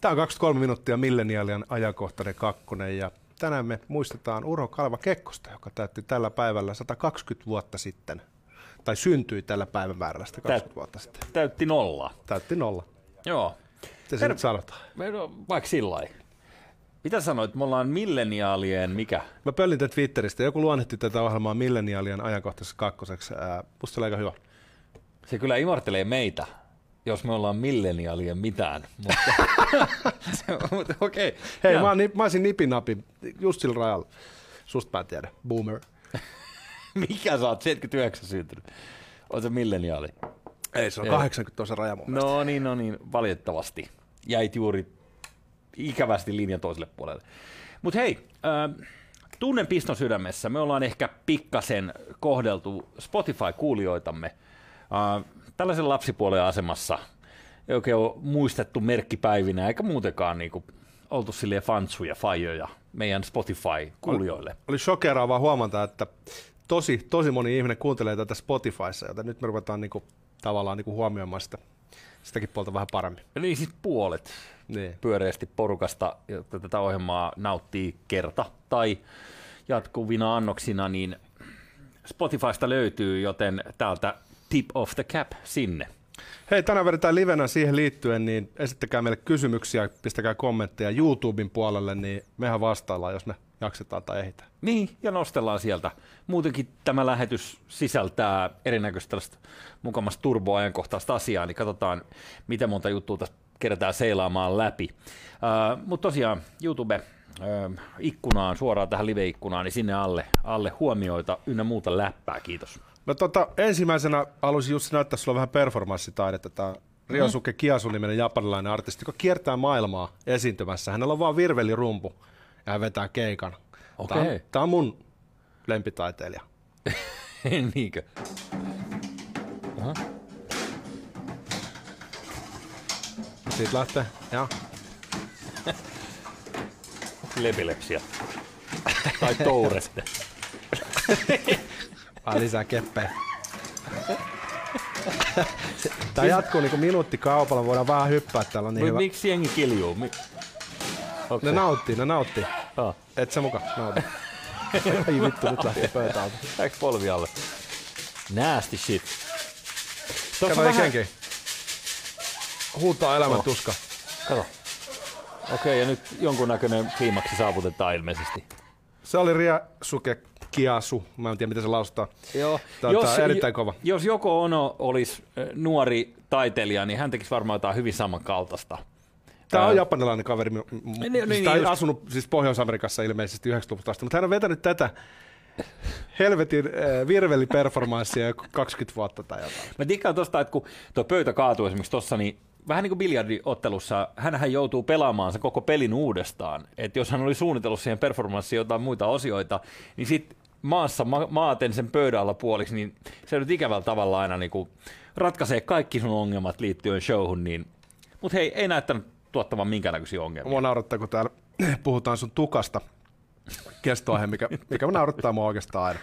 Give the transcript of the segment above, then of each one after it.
Tämä on 23 minuuttia milleniaalien ajankohtainen kakkonen ja tänään me muistetaan Urho Kalva Kekkosta, joka täytti tällä päivällä 120 vuotta sitten. Tai syntyi tällä päivämäärällä 120 Täyt, vuotta sitten. Täytti nolla. Täytti nolla. Joo. Mitä se nyt sanotaan? No, vaikka sillä. Mitä sanoit, me ollaan milleniaalien mikä? Mä pöllin tätä Twitteristä. Joku luonnehti tätä ohjelmaa milleniaalien ajankohtaisessa kakkoseksi. Ää, musta se aika hyvä. Se kyllä imartelee meitä, jos me ollaan milleniaalien mitään. Mutta, mutta okei. Okay. Hei, mä, mä, mä olisin nipinapi just sillä rajalla. Susta mä tiedän. Boomer. Mikä sä oot 79 syntynyt? On se milleniaali? Ei, se on 80 se raja mun No mielestä. niin, no niin, valitettavasti. Jäit juuri ikävästi linjan toiselle puolelle. Mutta hei, äh, tunnen piston sydämessä. Me ollaan ehkä pikkasen kohdeltu Spotify-kuulijoitamme äh, tällaisen lapsipuolen asemassa. Ei oikein ole muistettu merkkipäivinä, eikä muutenkaan niin kuin, oltu silleen fansuja, fajoja meidän Spotify-kuulijoille. Oli, oli shokeraavaa huomata, että tosi, tosi moni ihminen kuuntelee tätä Spotifyssa, joten nyt me ruvetaan niin kuin, tavallaan niin kuin huomioimaan sitä, sitäkin puolta vähän paremmin. Niin siis puolet niin. pyöreästi porukasta, jotka tätä ohjelmaa nauttii kerta tai jatkuvina annoksina, niin Spotifysta löytyy, joten täältä tip of the cap sinne. Hei, tänään vedetään livenä siihen liittyen, niin esittäkää meille kysymyksiä, pistäkää kommentteja YouTuben puolelle, niin mehän vastaillaan, jos me jaksetaan tai ehditään. Niin, ja nostellaan sieltä. Muutenkin tämä lähetys sisältää erinäköistä tällaista mukamasta turboajankohtaista asiaa, niin katsotaan, miten monta juttua tässä kerätään seilaamaan läpi. Uh, Mutta tosiaan YouTube uh, ikkunaan, suoraan tähän live-ikkunaan, niin sinne alle, alle huomioita ynnä muuta läppää, kiitos. No tota, ensimmäisenä haluaisin just näyttää sulla vähän performanssitaidetta. Tämä Ryosuke Kiasu-niminen japanilainen artisti, joka kiertää maailmaa esiintymässä. Hänellä on vaan virvelirumpu ja hän vetää keikan. Okei. Okay. Tämä, on, tämä on mun lempitaiteilija. Niinkö? Aha. Siitä lähtee, ja. Lepilepsia. tai tourette. Vaan lisää keppejä. Tämä jatkuu niinku minuutti kaupalla, voidaan vähän hyppää täällä. Niin hyvä. Miksi jengi kiljuu? Mi- Ne nauttii, ne nauttii. Ah. Et sä muka nauti. Ai vittu, nyt lähti pöytä alta. Läks polvi alle? Nasty shit. Kato vähän... Huutaa elämän Oh. tuska. Kato. Okei, okay, ja nyt jonkunnäköinen kliimaksi saavutetaan ilmeisesti. Se oli Ryosuke Kiasu, mä en tiedä miten se lausutaan. Joo. Tota, erittäin kova. Jos Joko Ono olisi nuori taiteilija, niin hän tekisi varmaan jotain hyvin samankaltaista. Tämä on japanilainen kaveri. Niin, niin, niin, niin, asunut siis Pohjois-Amerikassa ilmeisesti 90-luvulta asti, mutta hän on vetänyt tätä helvetin äh, virveliperformanssia jo 20 vuotta tai jotain. Mä tikkaan tosta, että kun tuo pöytä kaatuu esimerkiksi tossa, niin vähän niin kuin biljardiottelussa, hänhän joutuu pelaamaan sen koko pelin uudestaan. Että jos hän oli suunnitellut siihen performanssiin jotain muita osioita, niin sitten maassa ma- maaten sen pöydän alla puoliksi, niin se nyt ikävällä tavalla aina niin kuin ratkaisee kaikki sun ongelmat liittyen showhun, niin mutta hei, ei näyttänyt tuottavan minkäännäköisiä ongelmia. Mua naurattaa, kun täällä puhutaan sun tukasta kestoaihe, mikä, mikä naurattaa mua oikeastaan aina.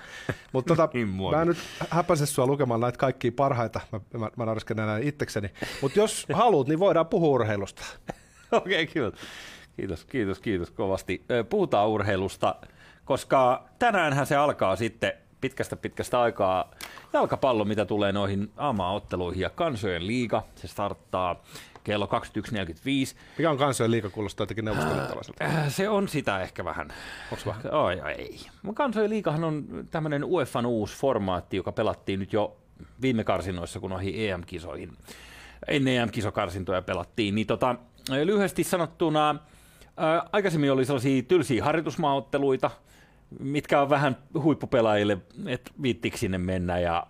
Mutta tota, Niin mä en nyt häpäise sua lukemaan näitä kaikkia parhaita, mä, mä, mä nauraskelen näin itsekseni. Mutta jos haluat, niin voidaan puhua urheilusta. Okei, okay, kiitos. Kiitos, kiitos, kiitos kovasti. Puhutaan urheilusta, koska tänäänhän se alkaa sitten pitkästä pitkästä aikaa jalkapallo, mitä tulee noihin aamaotteluihin ja kansojen liiga. Se starttaa kello 21.45. Mikä on kansojen liika kuulostaa jotenkin neuvostoliittolaiselta? Äh, Se on sitä ehkä vähän. Onks vähän? Oi, ei. Kansojen liigahan on tämmöinen UEFan uusi formaatti, joka pelattiin nyt jo viime karsinoissa, kun noihin EM-kisoihin. Ennen EM-kisokarsintoja pelattiin. Niin tota, lyhyesti sanottuna, ää, aikaisemmin oli sellaisia tylsiä harjoitusmaaotteluita, mitkä on vähän huippupelaajille, että viittikö sinne mennä ja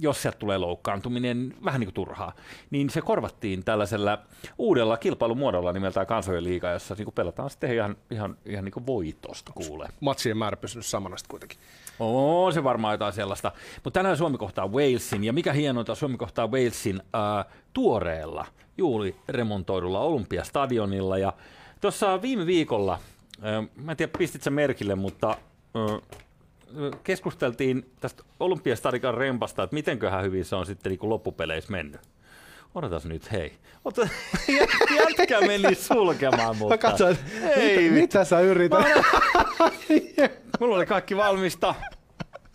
jos sieltä tulee loukkaantuminen, vähän niin kuin turhaa, niin se korvattiin tällaisella uudella kilpailumuodolla nimeltään kansojen liiga, jossa niin kuin pelataan sitten ihan, ihan, ihan niin kuin voitosta kuulee. Matsien määrä pysynyt samana sitten kuitenkin. On se varmaan jotain sellaista. Mutta tänään Suomi kohtaa Walesin, ja mikä hienointa, Suomi kohtaa Walesin äh, tuoreella, juuri remontoidulla Olympiastadionilla. Ja tuossa viime viikolla, mä en tiedä pistit sä merkille, mutta keskusteltiin tästä Olympiastadion rempasta, että mitenköhän hyvin se on sitten niin loppupeleissä mennyt. Odotas nyt, hei. Ota, jätkä meni sulkemaan, mutta... Mä katsoin, ei, mitä, mitä sä yrität? Mulla oli kaikki valmista.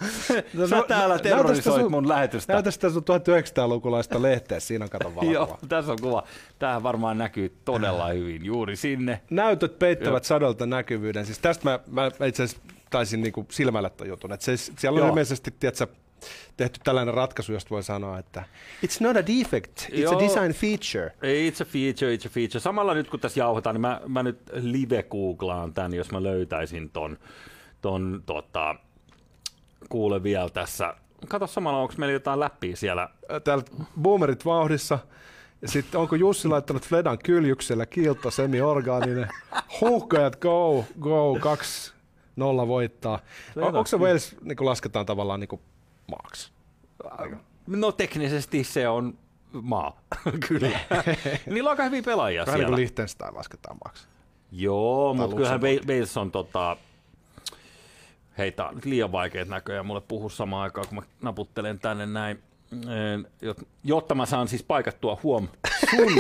No, Sä no, täällä näytä terrorisoit sun- mun lähetystä. Näytä sitä sun 1900-lukulaista lehteä, siinä on kato Joo, valokuva. tässä on kuva. Tämä varmaan näkyy todella hyvin juuri sinne. Näytöt peittävät Joo. sadolta näkyvyyden. Siis tästä mä, mä itse asiassa taisin niinku silmällä ton jutun. Et se, siellä on Joo. ilmeisesti tiedätkö, tehty tällainen ratkaisu, josta voi sanoa, että it's not a defect, it's Joo. a design feature. It's a feature, it's a feature. Samalla nyt kun tässä jauhotaan, niin mä, mä nyt live-googlaan tämän, jos mä löytäisin ton, ton tota, kuule vielä tässä. Kato samalla, onko meillä jotain läppiä siellä. Täällä boomerit vauhdissa. Ja sitten onko Jussi laittanut Fledan kyljyksellä kiilto semi-orgaaninen. Huuhkajat go, go, 2-0 voittaa. Fledan On, onko se Wales niin lasketaan tavallaan niin maaksi? No teknisesti se on maa, kyllä. Niillä on aika hyviä pelaajia Vähän niin siellä. kuin Liechtenstein lasketaan maaksi. Joo, mutta kyllähän Wales on tota... Hei, tää on nyt liian vaikeet näköjään mulle puhua samaan aikaan, kun mä naputtelen tänne näin. Jot- Jotta mä saan siis paikattua huom. Sun,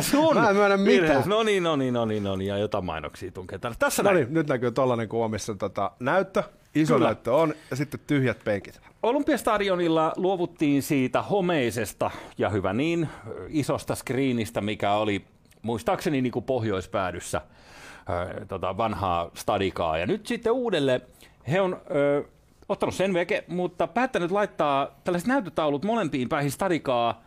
sun. Mä en myönnä mitään. No niin, no niin, no niin, no niin, ja jotain mainoksia tunkee tänne. Tässä No näin. niin, nyt näkyy tollanen kuva, missä tota, näyttö, iso Kyllä. näyttö on, ja sitten tyhjät penkit. Olympiastadionilla luovuttiin siitä homeisesta ja hyvä niin, isosta screenistä, mikä oli muistaakseni niin kuin pohjoispäädyssä ö, tota vanhaa stadikaa. Ja nyt sitten uudelle he on ö, ottanut sen veke, mutta päättänyt laittaa tällaiset näytötaulut molempiin päihin stadikaa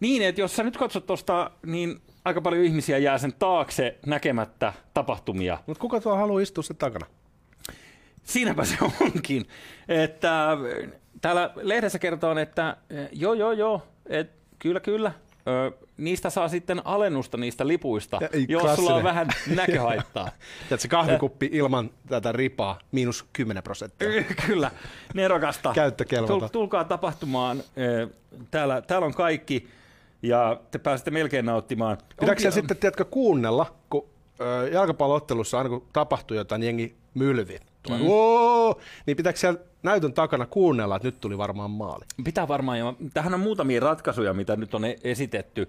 niin, että jos sä nyt katsot tuosta, niin aika paljon ihmisiä jää sen taakse näkemättä tapahtumia. Mutta kuka tuo haluaa istua sen takana? Siinäpä se onkin. Että täällä lehdessä kertoo, että joo, joo, joo, et, kyllä, kyllä. Ö, niistä saa sitten alennusta niistä lipuista, ei, jos sulla on klassinen. vähän näköhaittaa. Ja se kahvikuppi ilman tätä ripaa, miinus 10 prosenttia. kyllä, nerokasta. Käyttökelvota. Tul- tulkaa tapahtumaan. Ö, Täällä, täällä on kaikki ja te pääsette melkein nauttimaan. Pitääkö Onkin- sitten, tiedätkö, kuunnella, kun jalkapalloottelussa aina kun tapahtuu jotain, niin jengi mylvi. Tulee, mm. niin pitääkö siellä näytön takana kuunnella, että nyt tuli varmaan maali? Pitää varmaan, ja tähän on muutamia ratkaisuja, mitä nyt on e- esitetty,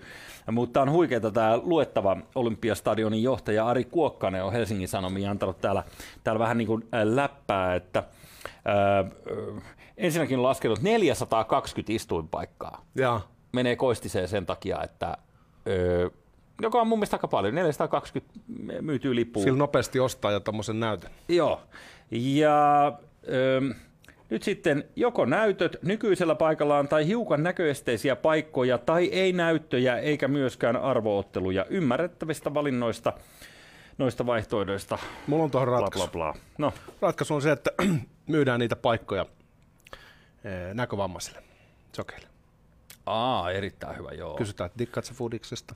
mutta on huikeaa tämä luettava Olympiastadionin johtaja Ari Kuokkanen on Helsingin Sanomiin antanut täällä, täällä vähän niin kuin läppää, että ää, ensinnäkin laskenut 420 istuinpaikkaa. Ja Menee koistiseen sen takia, että ö, joka on mun mielestä aika paljon, 420 myytyy lippuun. sillä nopeasti ostaa jo tommosen näytön. Joo. Ja ö, nyt sitten joko näytöt nykyisellä paikallaan tai hiukan näköesteisiä paikkoja tai ei näyttöjä eikä myöskään arvootteluja ymmärrettävistä valinnoista noista vaihtoehdoista. Mulla on tuohon Bla, ratkaisu. bla, bla. No, Ratkaisu on se, että myydään niitä paikkoja eh, näkövammaisille, sokeille. aa, erittäin hyvä, joo. Kysytään, että dikkaat sä?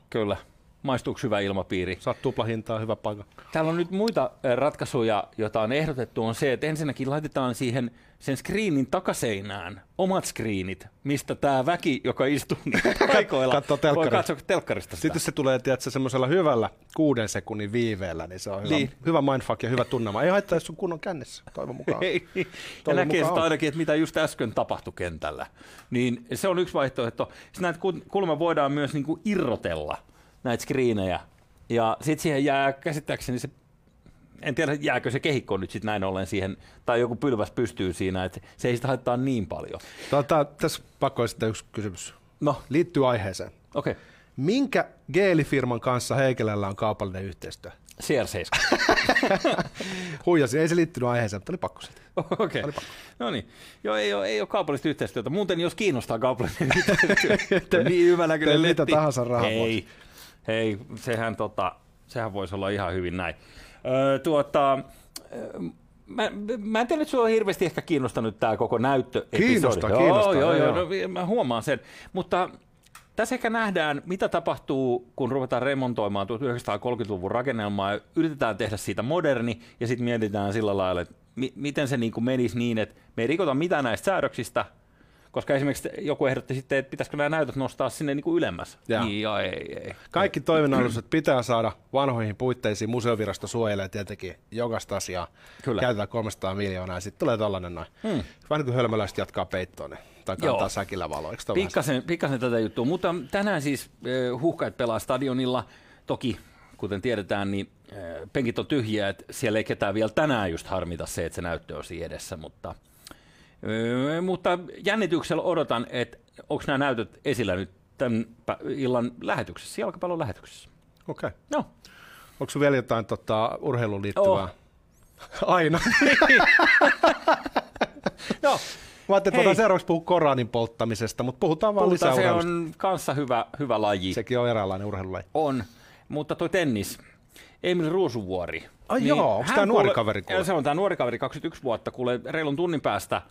Kyllä. Maistuuko hyvä ilmapiiri? Saat tuplahintaa, hyvä paikka. Täällä on nyt muita ratkaisuja, joita on ehdotettu, on se, että ensinnäkin laitetaan siihen sen screenin takaseinään omat screenit, mistä tämä väki, joka istuu paikoilla, Katsoo voi katsoa telkkarista sitä. Sitten se tulee, tiedätkö, semmoisella hyvällä kuuden sekunnin viiveellä, niin se on hyvä, Niin. hyvä mindfuck ja hyvä tunnelma. Ei haittaa, jos sun kunnon kännissä, toivon mukaan. Ei. Ja Toivon näkee mukaan sitä ainakin, että mitä just äsken tapahtui kentällä. Niin se on yksi vaihtoehto. Sitten näitä kul- kulma voidaan myös niinku irrotella näitä screenejä. Ja sitten siihen jää käsittääkseni se, en tiedä jääkö se kehikko nyt sitten näin ollen siihen, tai joku pylväs pystyy siinä, että se ei sitä haittaa niin paljon. Tota, tässä pakko esittää yksi kysymys. No, Liittyy aiheeseen. okei. Okay. Minkä geelifirman kanssa Heikelällä on kaupallinen yhteistyö? CR7. Huijasin, ei se liittynyt aiheeseen, mutta oli pakko. Okei. Pakko. No niin. Joo, ei ole, ei ole kaupallista yhteistyötä. Muuten jos kiinnostaa kaupallinen yhteistyö, niin hyvä näköinen Tee mitä letti. tahansa rahan Hei, hei sehän, tota, sehän voisi olla ihan hyvin näin. Öö, tuota, Mä, mä en tiedä, että sua on hirveästi ehkä kiinnostanut tämä koko näyttö. Kiinnostaa, joo, kiinnostaa, Joo, joo, joo. no, mä huomaan sen. Mutta tässä ehkä nähdään, mitä tapahtuu, kun ruvetaan remontoimaan 1930-luvun rakennelmaa ja yritetään tehdä siitä moderni ja sitten mietitään sillä lailla, että mi- miten se niin kuin menisi niin, että me ei rikota mitään näistä säädöksistä, Koska esimerkiksi joku ehdotti sitten, että pitäisikö nämä näytöt nostaa sinne niin kuin ylemmäs. Jaa. Niin, ja ei, ei. Kaikki toiminnallisuudet pitää saada vanhoihin puitteisiin. Museovirasto suojelee tietenkin jokaista asiaa. Kyllä. Käytetään 300 miljoonaa ja sitten tulee tällainen noin. Hmm. Vähän niin kuin hölmöläiset jatkaa peittoon, niin, tai Joo. kantaa säkillä Pikkasen, pikkasen tätä juttua, mutta tänään siis huhkajat pelaa stadionilla. Toki, kuten tiedetään, niin penkit on tyhjiä, että siellä ei ketään vielä tänään just harmita se, että se näyttö on siinä edessä, mutta, mutta jännityksellä odotan, että onko nämä näytöt esillä nyt tämän illan lähetyksessä, jalkapallon lähetyksessä. Okei. Okay. No, Onko sinulla vielä jotain tota, urheiluun liittyvää? Oh. Aina. no Mä ajattelin, että seuraavaksi puhua Koranin polttamisesta, mutta puhutaan vaan lisää puhutaan, se urheilusta. on kanssa hyvä, hyvä laji. Sekin on eräänlainen urheilulaji. On, mutta toi tennis, Emil Ruusuvuori. niin Ai joo, onks hän tää nuori kaveri kuule? Se on tämä nuori kaveri, 21 vuotta, kuule reilun tunnin päästä,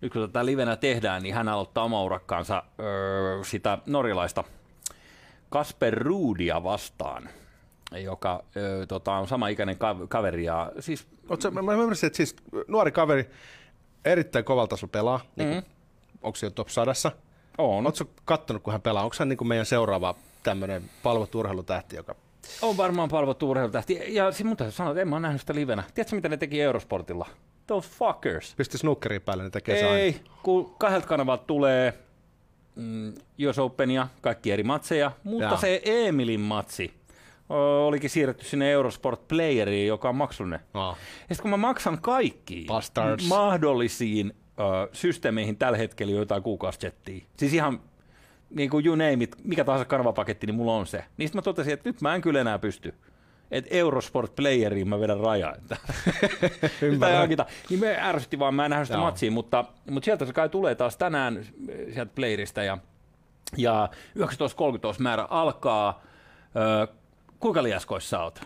nyt kun tätä livenä tehdään, niin hän aloittaa oma urakkaansa öö, sitä norjalaista Kasper Ruudia vastaan, joka öö, tota, on sama ikäinen ka- kaveri. Ja, siis, Ootko, mä, mä ymmärsin, että siis nuori kaveri erittäin kovalla tasolla pelaa. Niin Mhm. kuin, onko se jo top sadassa? on, Oletko kattonut, kun hän pelaa? Onko hän niin kuin meidän seuraava tämmöinen palvottu urheilutähti, joka... on varmaan palvottu urheilutähti. Ja siis mun täytyy sanoa, että en mä ole nähnyt sitä livenä. Tiedätkö, mitä ne teki Eurosportilla? Those fuckers. Pisti snookerin päälle, niin tekee se aina. Ei, kun kahdelta kanavalta tulee mm, US Openia, kaikki eri matseja, mutta Jaa. se Emilin matsi o, olikin siirretty sinne Eurosport Playeriin, joka on maksullinen. Aa. Ja sitten kun mä maksan kaikkiin Bastards. mahdollisiin ö, systeemeihin tällä hetkellä jo jotain kuukausijettia, siis ihan niin kuin you name it, mikä tahansa kanavapaketti, niin mulla on se. Niin sitten mä totesin, että nyt mä en kyllä enää pysty. Että Eurosport Playeriin mä vedän raja. Että Ymmärrän. Niin me ärsytti vaan, mä en nähnyt sitä matsia, mutta, mutta sieltä se kai tulee taas tänään eh, sieltä Playeristä ja, ja 19.30 määrä alkaa. Kuinka liaskoissa oot?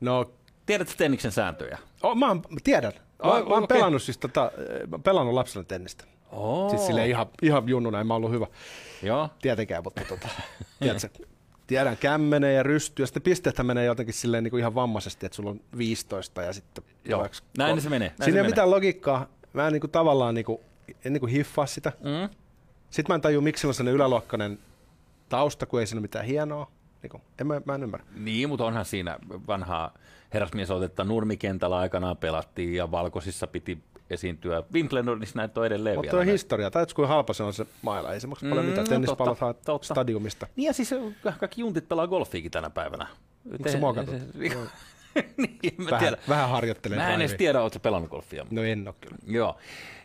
No, Tiedätkö tenniksen sääntöjä? oh, mä, oon, mä tiedän. Mä, Oh, mä oon okei. pelannut siis tota, oon pelannut lapsena tennistä. Oh. Siis silleen ihan, ihan junnuna, en mä ollut hyvä. Joo. Tietenkään, mutta tota, tiedätkö, tiedän kämmenen ja rysty, ja sitten pisteethän menee jotenkin silleen niin kuin ihan vammaisesti, että sulla on 15 ja sitten... Joo. tuleeko- Näin se menee, näin Siinä se ei ole mitään logiikkaa. Mä en niin kuin, tavallaan niin kuin, en niin kuin hiffaa sitä. Mm. Sitten mä en tajua, miksi sillä on sellainen yläluokkainen tausta, kun ei siinä ole mitään hienoa. Niin kuin, en mä, mä en ymmärrä. Niin, mutta onhan siinä vanhaa herrasmiesotetta Nurmikentällä aikanaan pelattiin ja valkoisissa piti esiintyä. Wimbledonissa näitä on edelleen Mutta vielä. on historia. Täytyy kuin halpa se on se maila. Ei se maksa paljon Mm, mitään. no Tennispallot totta, haet totta. stadiumista. Niin ja siis kaikki juntit pelaa golfiikin tänä päivänä. se muokattu? niin, en mä Vähän, tiedä. vähän harjoittelee. Mä en edes tiedä, ootko pelannut golfia. No en ole kyllä. Joo.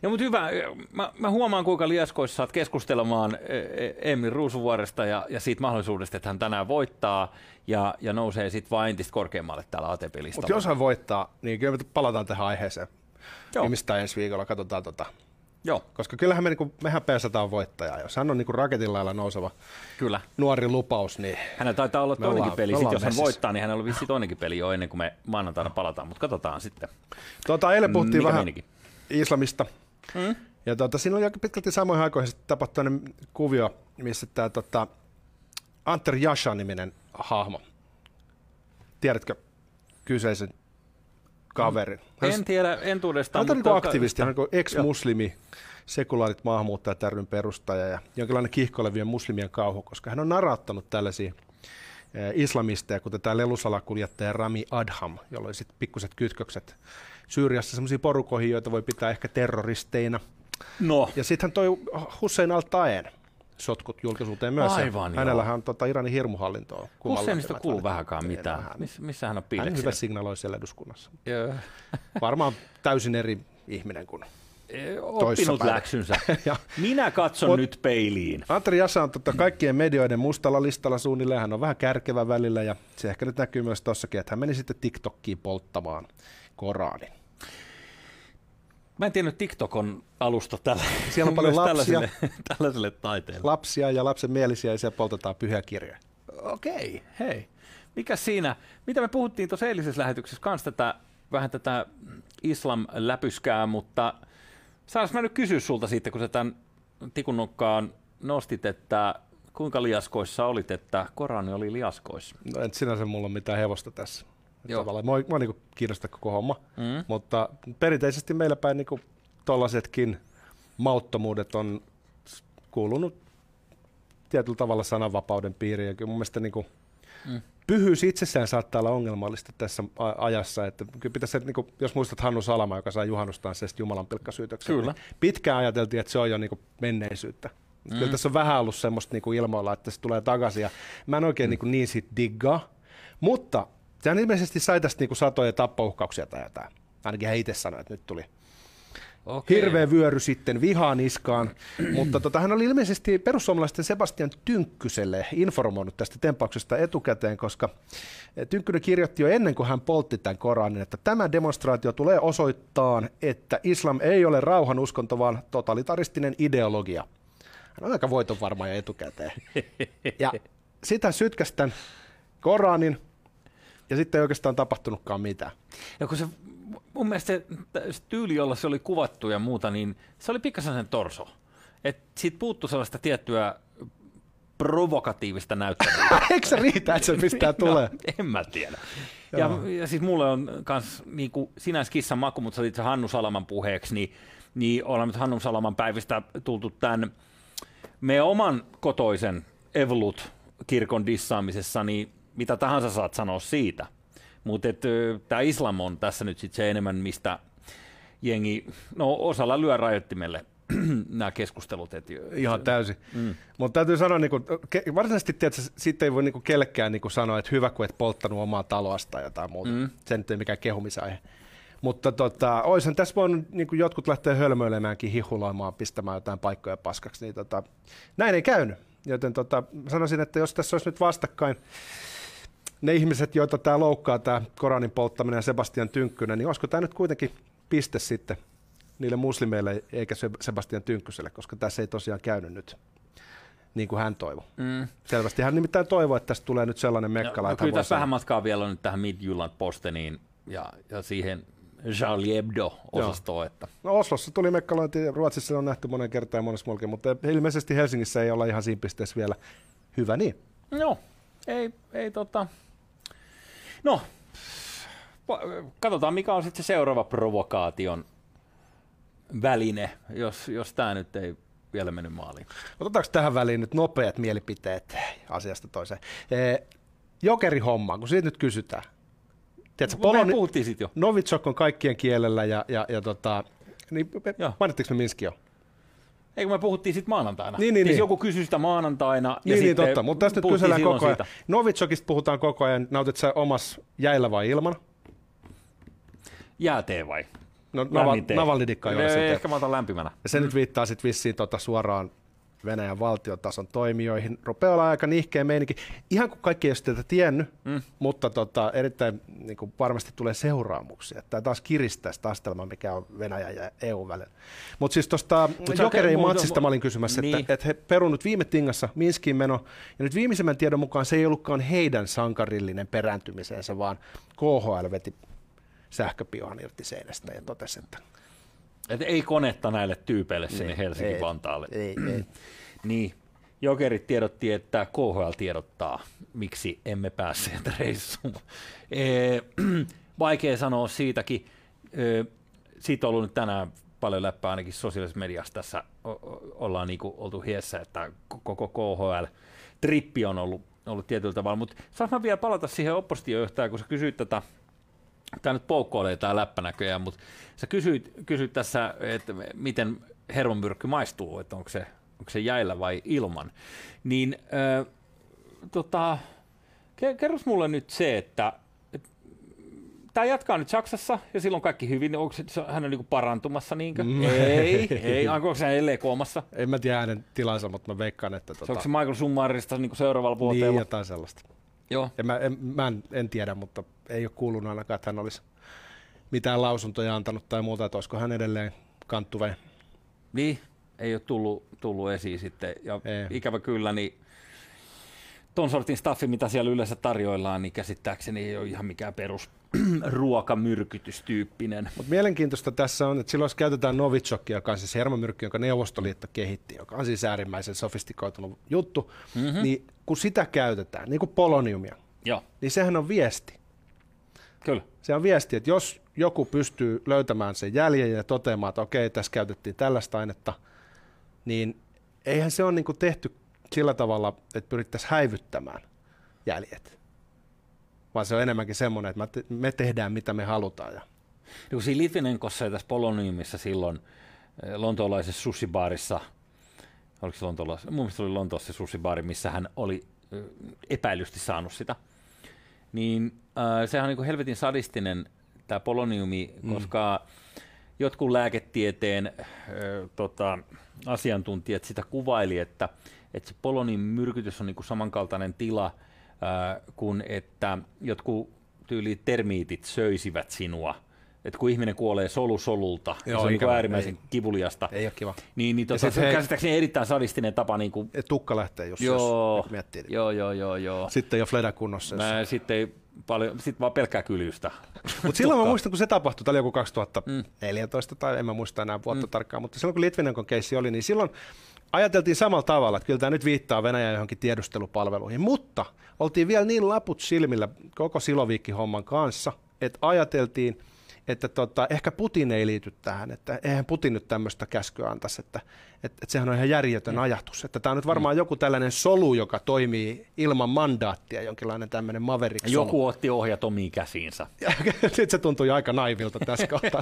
No mutta hyvä, mä, mä huomaan kuinka lieskoissa saat keskustelemaan e- Emil Ruusuvuoresta ja, ja siitä mahdollisuudesta, että hän tänään voittaa ja, ja nousee sitten vain entistä korkeammalle täällä ATP-listalla. Mutta jos hän voittaa, niin kyllä me palataan tähän aiheeseen. Joo. Viimeistään ensi viikolla katsotaan tota. Joo, Koska kyllähän me, niinku, mehän pesataan voittajaa. Jos hän on niinku raketin lailla nouseva kyllä. nuori lupaus, niin Hänellä taitaa olla toinenkin ollaan- peli. Sitten jos hän voittaa, niin hänellä on vissi toinenkin peli jo ennen kuin me maanantaina palataan. Mutta katsotaan sitten. Tuota, eilen puhuttiin Mikä vähän meininki? islamista. Mm? Ja tuota, siinä oli aika pitkälti samoihin aikoihin tämmöinen kuvio, missä tämä tota, Anter Jasha-niminen hahmo. Tiedätkö kyseisen kaverin? Hän En tiedä entuudestaan. hän on mutta- niin aktivisti, hän on niin ex-muslimi, sekulaarit maahanmuuttajat ryn perustaja ja jonkinlainen kiihkoilevien muslimien kauhu, koska hän on naraattanut tällaisia eh, islamisteja, kuten tämä lelusalakuljettaja Rami Adham, jolla oli sitten pikkuset kytkökset Syyriassa sellaisia porukoihin, joita voi pitää ehkä terroristeina. No, Ja sitten hän toi Hussein al-Taen sotkut julkisuuteen myös. ja Aivan, joo. Hänellähän on tota, Iranin hirmuhallintoa. Husseinista kuuluu Ei, mitään. no, Hän, Miss, missä hän on hän piileksi? hyvä signaloi siellä eduskunnassa. Varmaan täysin eri ihminen kuin Eh, Oppinut läksynsä. Ja- Minä katson nyt peiliin. Anteri Jassa on tota kaikkien medioiden mustalla listalla suunnilleen. Hän on vähän kärkevä välillä ja se ehkä nyt näkyy myös tossakin, että hän meni sitten TikTokkiin polttamaan Koranin. Mä en tiennyt, että TikTok on alusta tällä, Siellä on paljon lapsia. tällaiselle, tällaiselle taiteelle. Lapsia ja lapsen mielisiä ja siellä poltetaan pyhiä kirjoja. Okei, hei. Mikä siinä? Mitä me puhuttiin tuossa eilisessä lähetyksessä kanssa tätä, vähän tätä islam-läpyskää, mutta saanko mä nyt kysyä sulta sitten, kun sä tämän tikunnokkaan nostit, että kuinka liaskoissa olit, että Korani oli liaskoissa? No en sinänsä mulla ole mitään hevosta tässä. Joo. Tavallaan. Mua, mua niin kiinnostaa koko homma, Mm. mutta perinteisesti meillä päin niin tollasetkin mauttomuudet on kuulunut tietyllä tavalla sananvapauden piiriin. Ja kyllä mun mielestä niin kuin, mm. pyhyys itsessään saattaa olla ongelmallista tässä ajassa. Että kyllä pitäisi, niin kuin, jos muistat Hannu Salama, joka sai juhannustansseista Jumalan pilkkasyytöksen, Kyllä. Niin pitkään ajateltiin, että se on jo niin kuin menneisyyttä. Mm. Kyllä tässä on vähän ollut semmoista niin kuin ilmoilla, että se tulee takaisin. Ja mä en oikein mm. niin, kuin niin siitä diggaa. Mutta sehän ilmeisesti sai tästä niin satoja tappouhkauksia tai jotain. Ainakin hän itse sanoi, että nyt tuli Okay. Hirveä vyöry sitten vihaan iskaan, mutta tota, hän oli ilmeisesti perussuomalaisten Sebastian Tynkkyselle informoinut tästä tempauksesta etukäteen, koska Tynkkynen kirjoitti jo ennen kuin hän poltti tämän Koranin, että tämä demonstraatio tulee osoittaa, että islam ei ole rauhan uskonto, vaan totalitaristinen ideologia. Hän on aika voiton varma ja etukäteen. Ja sitä sytkästän Koranin, ja sitten ei oikeastaan tapahtunutkaan mitään. Ja kun se mun mielestä se, se tyyli, jolla se oli kuvattu ja muuta, niin se oli pikkasen sen torso. Et siitä puuttuu sellaista tiettyä provokatiivista näyttämistä. Eikö se riitä, että se pistää tulee? No, en mä tiedä. Ja, ja siis mulle on kans niin sinänsä kissan maku, mutta sä se Hannu Salaman puheeksi, niin, niin ollaan nyt Hannu Salaman päivistä tultu tämän meidän oman kotoisen Evolut kirkon dissaamisessa, niin mitä tahansa saat sanoa siitä. Mutta tämä islam on tässä nyt sit se enemmän, mistä jengi, no osalla lyö rajoittimelle nämä keskustelut. Et, Ihan täysin. Mm. Mutta täytyy sanoa, niin kun, varsinaisesti tiedätkö, siitä ei voi niin kellekään niin sanoa, että hyvä, kun et polttanut omaa taloasta tai jotain muuta. Mm. Se nyt ei mikään kehumisaihe. Mutta tota, oisan tässä voinut niin jotkut lähteä hölmöilemäänkin, hihuloimaan, pistämään jotain paikkoja paskaksi. Niin tota, näin ei käynyt. Joten tota, sanoisin, että jos tässä olisi nyt vastakkain ne ihmiset, joita tämä loukkaa, tämä Koranin polttaminen ja Sebastian Tynkkynen, niin olisiko tämä nyt kuitenkin piste sitten niille muslimeille eikä Sebastian Tynkkyselle, koska tässä ei tosiaan käynyt nyt niin kuin hän toivoi. Mm. Selvästi hän nimittäin toivoi, että tästä tulee nyt sellainen mekkala. No, kyllä tässä vähän matkaa vielä on nyt tähän Midjylland Posteniin ja, ja siihen Charlie Hebdo-osastoon. Että. No Oslossa tuli mekkalointi, Ruotsissa on nähty monen kertaan ja monessa muukin, mutta ilmeisesti Helsingissä ei olla ihan siinä pisteessä vielä. Hyvä niin. Joo, ei, ei tota, No, katsotaan mikä on sitten se seuraava provokaation väline, jos, jos tämä nyt ei vielä mennyt maaliin. Otetaanko tähän väliin nyt nopeat mielipiteet asiasta toiseen? E, jokerihomma, kun siitä nyt kysytään. Tiedätkö, Poloni, puhuttiin siitä jo. Novitsok on kaikkien kielellä ja, ja, ja tota, niin, mainittiinko me Minski jo? Eikö me puhuttiin sitten maanantaina? Niin, niin, siis niin. joku kysyi sitä maanantaina. Niin, ja niin totta, mutta tästä nyt kysellään koko ajan. Siitä. Novitsokista puhutaan koko ajan. Nautit sä omas jäillä vai ilman? Jäätee vai? No, Naval, Navalnidikka ei ole Ehkä mä otan lämpimänä. Ja se mm. nyt viittaa sitten vissiin tota suoraan Venäjän valtiotason toimijoihin. Rupeaa olla aika nihkeä meininki. Ihan kuin kaikki ei ole tätä tiennyt, mm. mutta tota, erittäin niin kuin varmasti tulee seuraamuksia. Tämä taas kiristää sitä astelmaa, mikä on Venäjän ja EU välillä. Mutta siis tuosta Jokerein matsista mä olin kysymässä, niin. että, että he perunut viime tingassa Minskin meno, ja nyt viimeisimmän tiedon mukaan se ei ollutkaan heidän sankarillinen perääntymisensä, vaan KHL veti sähköpiohan irti seinästä ja totesi, että et ei konetta näille tyypeille sinne niin, Helsinki-Vantaalle. Ei, ei. niin, Jokerit tiedotti, että KHL tiedottaa, miksi emme päässeet reissuun. E, vaikea sanoa siitäkin. E, siitä on ollut nyt tänään paljon läppää ainakin sosiaalisessa mediassa tässä ollaan niin oltu hiessä, että koko KHL-trippi on ollut, ollut tietyllä tavalla. Mutta saanko vielä palata siihen oppositiojohtajaan, kun sä kysyit tätä tämä nyt poukkoilee tämä läppä näköjään, mutta sä kysyit, kysyit tässä, että miten hermomyrkky maistuu, että onko se, onko se jäillä vai ilman. Niin äh, tota, kerros mulle nyt se, että tämä jatkaa nyt Saksassa ja silloin kaikki hyvin. Onko se, hän on niinku parantumassa niinkö? Mm. Ei, ei. Onko se edelleen koomassa? En mä tiedä hänen tilansa, mutta mä veikkaan, että... Tota... Se onko se Michael Summarista niinku seuraavalla vuoteella? Niin, jotain sellaista. Joo. En, mä, en, mä en, en, tiedä, mutta ei ole kuulunut ainakaan, että hän olisi mitään lausuntoja antanut tai muuta, että olisiko hän edelleen kanttuve. Niin, ei ole tullut, tullut esiin sitten. Ja ei. ikävä kyllä, niin ton sortin staffi, mitä siellä yleensä tarjoillaan, niin käsittääkseni ei ole ihan mikään perus ruokamyrkytystyyppinen. Mutta mielenkiintoista tässä on, että silloin jos käytetään Novichokia, joka on siis hermomyrkky, jonka Neuvostoliitto kehitti, joka on siis äärimmäisen sofistikoitunut juttu, mm-hmm. niin kun sitä käytetään, niin kuin poloniumia, Joo. niin sehän on viesti. Kyllä. Se on viesti, että jos joku pystyy löytämään sen jäljen ja toteamaan, että okei, tässä käytettiin tällaista ainetta, niin eihän se ole niin kuin tehty sillä tavalla, että pyrittäisiin häivyttämään jäljet. Vaan se on enemmänkin semmoinen, että me tehdään mitä me halutaan. Ja... No, siinä Litvinenkossa ja tässä Poloniumissa silloin eh, lontoolaisessa susibaarissa, oliko se lontoolaisessa, mun mielestä oli Lontoossa se susibaari, missä hän oli epäilysti saanut sitä, niin äh, sehän on niin kuin helvetin sadistinen tämä poloniumi, mm. koska jotkut lääketieteen äh, tota, asiantuntijat sitä kuvaili, että, että se polonin myrkytys on niin kuin samankaltainen tila äh, kuin että jotkut tyyli termiitit söisivät sinua. Että kun ihminen kuolee solu solulta, Joo, se on niin äärimmäisen ei, kivuliasta. Ei ole kiva. Niin, niin tota, se on käsittääkseni erittäin sadistinen tapa. Niin kuin... Tukka lähtee, jos, joo, jos miettii. Joo, joo, joo, joo. Sitten ole fleda kunnossa. Mä sitten paljon, sit vaan pelkkää kylystä. Mutta silloin mä muistan, kun se tapahtui, tämä oli joku 2014 mm. tai en mä muista enää vuotta mm. tarkkaan, mutta silloin kun Litvinenkon keissi oli, niin silloin ajateltiin samalla tavalla, että kyllä tämä nyt viittaa Venäjän johonkin tiedustelupalveluihin, mutta oltiin vielä niin laput silmillä koko Siloviikki-homman kanssa, että ajateltiin, että tota, ehkä Putin ei liity tähän, että eihän Putin nyt tämmöistä käskyä antaisi, että, että, että sehän on ihan järjetön mm. ajatus. Että tämä on nyt varmaan mm. joku tällainen solu, joka toimii ilman mandaattia, jonkinlainen tämmöinen maverick Joku otti ohjat omiin käsiinsä. Sitten se tuntui aika naivilta tässä kohtaa.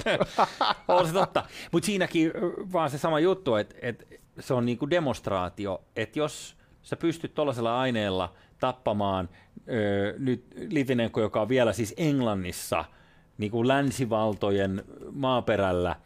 on se totta, mutta siinäkin vaan se sama juttu, että, että se on niinku demonstraatio, että jos sä pystyt tuollaisella aineella tappamaan ö, nyt Livinenko, joka on vielä siis Englannissa – niin kuin länsivaltojen maaperällä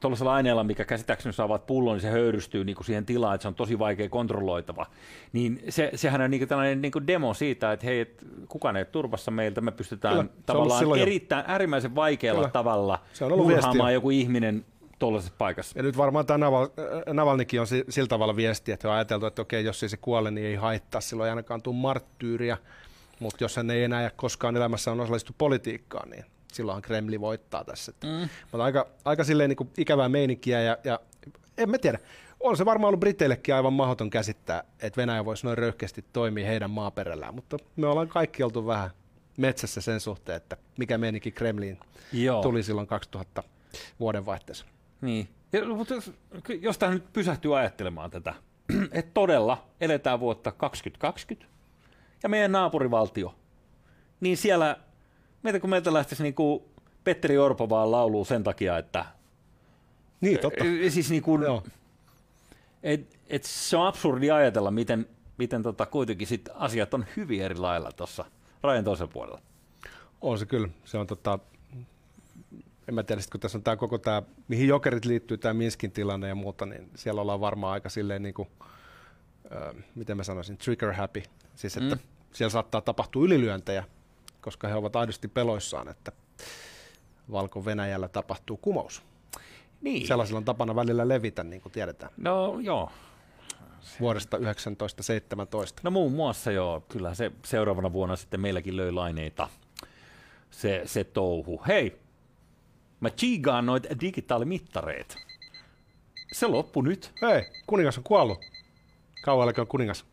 tuollaisella aineella, mikä käsittääkseni saavat pullon, niin se höyrystyy niin kuin siihen tilaan, että se on tosi vaikea kontrolloitava. Niin se, sehän on niin kuin tällainen niin kuin demo siitä, että hei, et kukaan ei ole turvassa meiltä, me pystytään Kyllä, tavallaan erittäin jo. äärimmäisen vaikealla Kyllä. tavalla murhaamaan joku ihminen tuollaisessa paikassa. Ja nyt varmaan tämä Naval, Navalnikin on sillä tavalla viesti, että on ajateltu, että okei, jos ei se kuole, niin ei haittaa, silloin ei ainakaan tule marttyyriä. Mutta jos hän ei enää koskaan elämässä osallistu politiikkaan, niin silloin Kremli voittaa tässä. Mm. Mutta aika, aika silleen niin kuin ikävää meininkiä ja, ja en mä tiedä. On se varmaan ollut Briteillekin aivan mahdoton käsittää, että Venäjä voisi noin röyhkeästi toimia heidän maaperällään, mutta me ollaan kaikki oltu vähän metsässä sen suhteen, että mikä meininki Kremliin Joo. tuli silloin 2000 vuodenvaihteessa. Niin. Ja, mutta jos, jos tähän nyt pysähtyy ajattelemaan tätä, että todella eletään vuotta 2020, ja meidän naapurivaltio, niin siellä, meitä kun meiltä lähtisi niin kuin Petteri Orpo vaan lauluu sen takia, että... Niin, totta. Siis niin kuin, et, et se on absurdi ajatella, miten, miten tota, kuitenkin sit asiat on hyvin eri lailla tuossa rajan toisella puolella. On se kyllä. Se on tota, en mä tiedä, kun tässä on tämä koko tämä, mihin jokerit liittyy, tämä Minskin tilanne ja muuta, niin siellä ollaan varmaan aika silleen niin kuin, äh, miten mä sanoisin, trigger happy. Siis että mm. siellä saattaa tapahtua ylilyöntejä, koska he ovat aidosti peloissaan, että Valko-Venäjällä tapahtuu kumous. Niin. Sellaisilla on tapana välillä levitä, niin kuin tiedetään. No joo. Vuodesta 1917. No muun muassa joo, kyllä se seuraavana vuonna sitten meilläkin löi laineita se, se touhu. Hei, mä chigaan noita digitaalimittareita. Se loppu nyt. Hei, kuningas on kuollut. Kauan on kuningas.